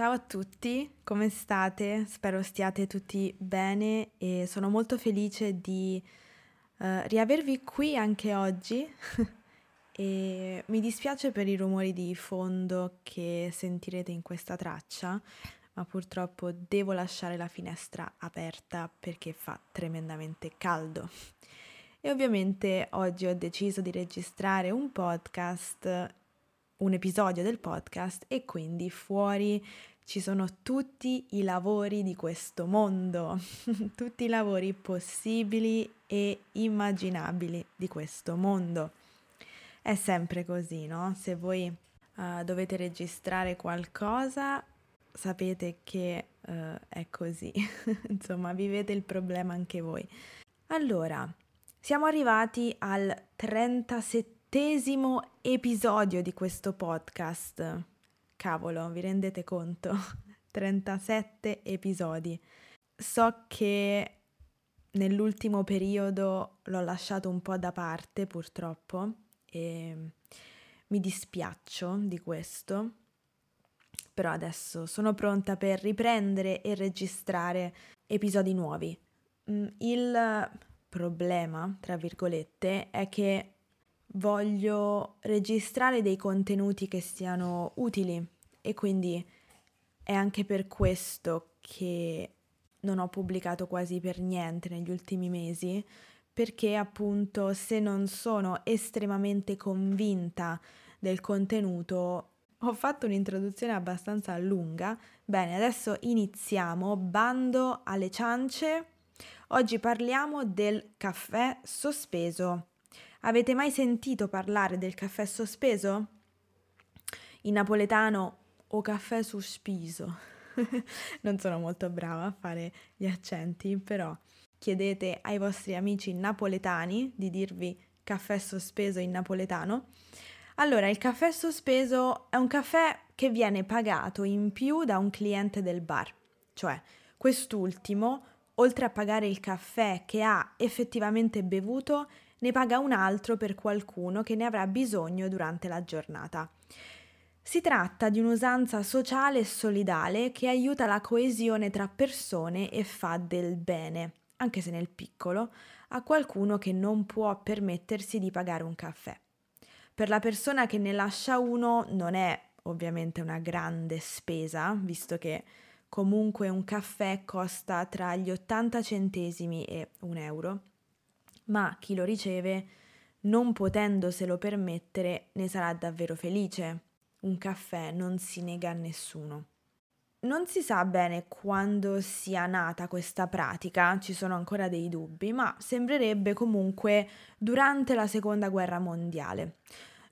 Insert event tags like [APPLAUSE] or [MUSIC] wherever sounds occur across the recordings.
Ciao a tutti, come state? Spero stiate tutti bene e sono molto felice di uh, riavervi qui anche oggi [LAUGHS] e mi dispiace per i rumori di fondo che sentirete in questa traccia, ma purtroppo devo lasciare la finestra aperta perché fa tremendamente caldo. E ovviamente oggi ho deciso di registrare un podcast un episodio del podcast e quindi fuori ci sono tutti i lavori di questo mondo, [LAUGHS] tutti i lavori possibili e immaginabili di questo mondo. È sempre così, no? Se voi uh, dovete registrare qualcosa, sapete che uh, è così. [LAUGHS] Insomma, vivete il problema anche voi. Allora, siamo arrivati al 37 episodio di questo podcast. Cavolo, vi rendete conto? [LAUGHS] 37 episodi. So che nell'ultimo periodo l'ho lasciato un po' da parte purtroppo e mi dispiaccio di questo, però adesso sono pronta per riprendere e registrare episodi nuovi. Mm, il problema, tra virgolette, è che voglio registrare dei contenuti che siano utili e quindi è anche per questo che non ho pubblicato quasi per niente negli ultimi mesi, perché appunto se non sono estremamente convinta del contenuto, ho fatto un'introduzione abbastanza lunga. Bene, adesso iniziamo. Bando alle ciance. Oggi parliamo del caffè sospeso. Avete mai sentito parlare del caffè sospeso? In napoletano o caffè sospeso. [LAUGHS] non sono molto brava a fare gli accenti, però chiedete ai vostri amici napoletani di dirvi caffè sospeso in napoletano. Allora, il caffè sospeso è un caffè che viene pagato in più da un cliente del bar, cioè quest'ultimo, oltre a pagare il caffè che ha effettivamente bevuto, ne paga un altro per qualcuno che ne avrà bisogno durante la giornata. Si tratta di un'usanza sociale e solidale che aiuta la coesione tra persone e fa del bene, anche se nel piccolo, a qualcuno che non può permettersi di pagare un caffè. Per la persona che ne lascia uno non è ovviamente una grande spesa, visto che comunque un caffè costa tra gli 80 centesimi e un euro ma chi lo riceve, non potendoselo permettere, ne sarà davvero felice. Un caffè non si nega a nessuno. Non si sa bene quando sia nata questa pratica, ci sono ancora dei dubbi, ma sembrerebbe comunque durante la Seconda Guerra Mondiale.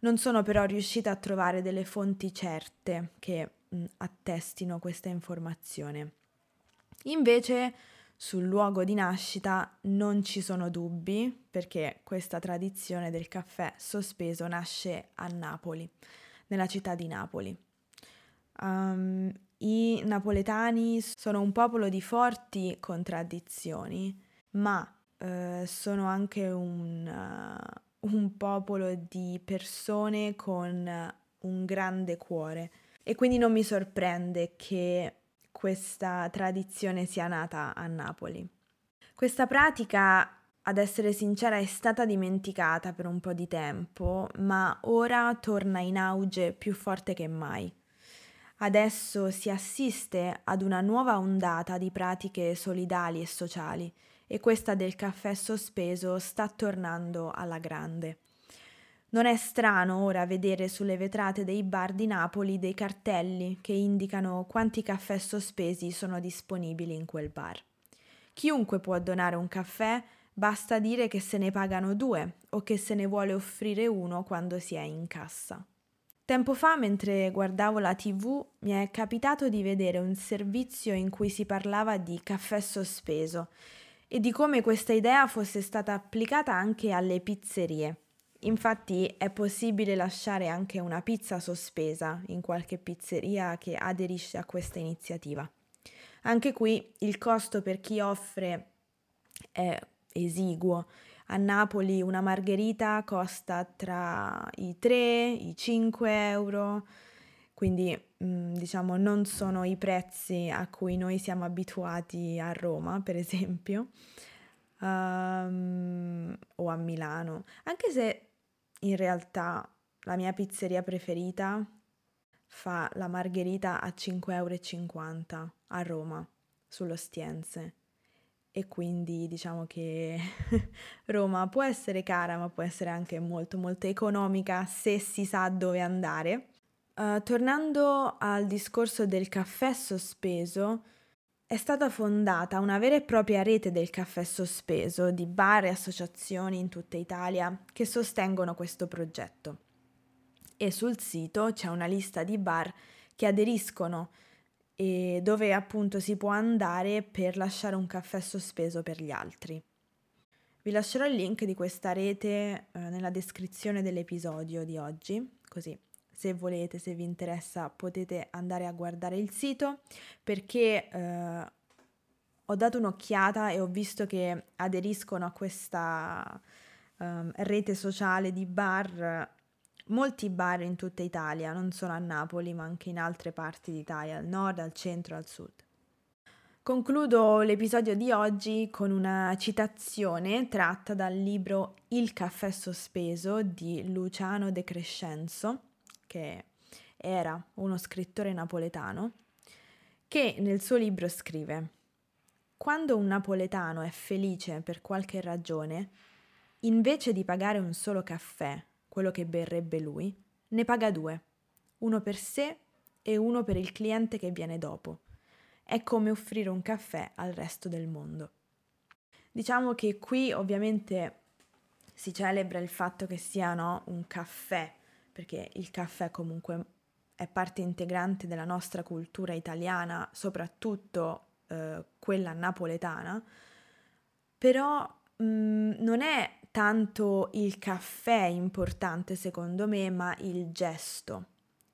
Non sono però riuscita a trovare delle fonti certe che mh, attestino questa informazione. Invece sul luogo di nascita non ci sono dubbi perché questa tradizione del caffè sospeso nasce a Napoli, nella città di Napoli. Um, I napoletani sono un popolo di forti contraddizioni, ma uh, sono anche un, uh, un popolo di persone con un grande cuore e quindi non mi sorprende che questa tradizione sia nata a Napoli. Questa pratica, ad essere sincera, è stata dimenticata per un po' di tempo, ma ora torna in auge più forte che mai. Adesso si assiste ad una nuova ondata di pratiche solidali e sociali e questa del caffè sospeso sta tornando alla grande. Non è strano ora vedere sulle vetrate dei bar di Napoli dei cartelli che indicano quanti caffè sospesi sono disponibili in quel bar. Chiunque può donare un caffè, basta dire che se ne pagano due o che se ne vuole offrire uno quando si è in cassa. Tempo fa, mentre guardavo la tv, mi è capitato di vedere un servizio in cui si parlava di caffè sospeso e di come questa idea fosse stata applicata anche alle pizzerie. Infatti è possibile lasciare anche una pizza sospesa in qualche pizzeria che aderisce a questa iniziativa. Anche qui il costo per chi offre è esiguo. A Napoli una margherita costa tra i 3 e i 5 euro, quindi mm, diciamo non sono i prezzi a cui noi siamo abituati a Roma, per esempio, um, o a Milano, anche se in realtà la mia pizzeria preferita fa la margherita a 5,50 euro a Roma, sull'Ostiense. E quindi diciamo che [LAUGHS] Roma può essere cara, ma può essere anche molto molto economica se si sa dove andare. Uh, tornando al discorso del caffè sospeso, è stata fondata una vera e propria rete del caffè sospeso di bar e associazioni in tutta Italia che sostengono questo progetto. E sul sito c'è una lista di bar che aderiscono e dove appunto si può andare per lasciare un caffè sospeso per gli altri. Vi lascerò il link di questa rete eh, nella descrizione dell'episodio di oggi, così se volete, se vi interessa, potete andare a guardare il sito perché eh, ho dato un'occhiata e ho visto che aderiscono a questa um, rete sociale di bar molti bar in tutta Italia, non solo a Napoli, ma anche in altre parti d'Italia, al nord, al centro, al sud. Concludo l'episodio di oggi con una citazione tratta dal libro Il caffè sospeso di Luciano De Crescenzo che era uno scrittore napoletano, che nel suo libro scrive Quando un napoletano è felice per qualche ragione, invece di pagare un solo caffè, quello che berrebbe lui, ne paga due, uno per sé e uno per il cliente che viene dopo. È come offrire un caffè al resto del mondo. Diciamo che qui ovviamente si celebra il fatto che sia no, un caffè perché il caffè comunque è parte integrante della nostra cultura italiana, soprattutto eh, quella napoletana, però mh, mm, non è tanto il caffè importante secondo me, ma il gesto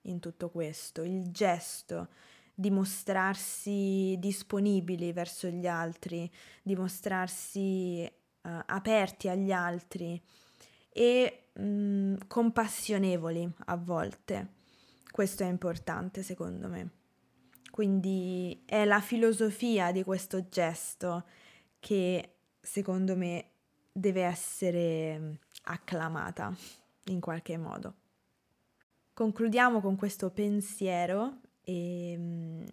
in tutto questo, il gesto di mostrarsi disponibili verso gli altri, di mostrarsi uh, aperti agli altri e mh, mm, compassionevoli a volte. Questo è importante secondo me. Quindi è la filosofia di questo gesto che secondo me deve essere mm, acclamata in qualche modo. Concludiamo con questo pensiero e mm,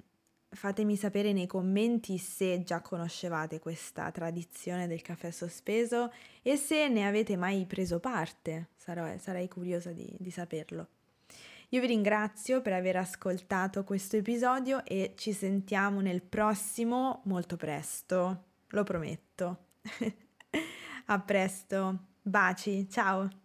Fatemi sapere nei commenti se già conoscevate questa tradizione del caffè sospeso e se ne avete mai preso parte, sarò, sarei curiosa di, di saperlo. Io vi ringrazio per aver ascoltato questo episodio e ci sentiamo nel prossimo molto presto, lo prometto. [LAUGHS] A presto, baci, ciao!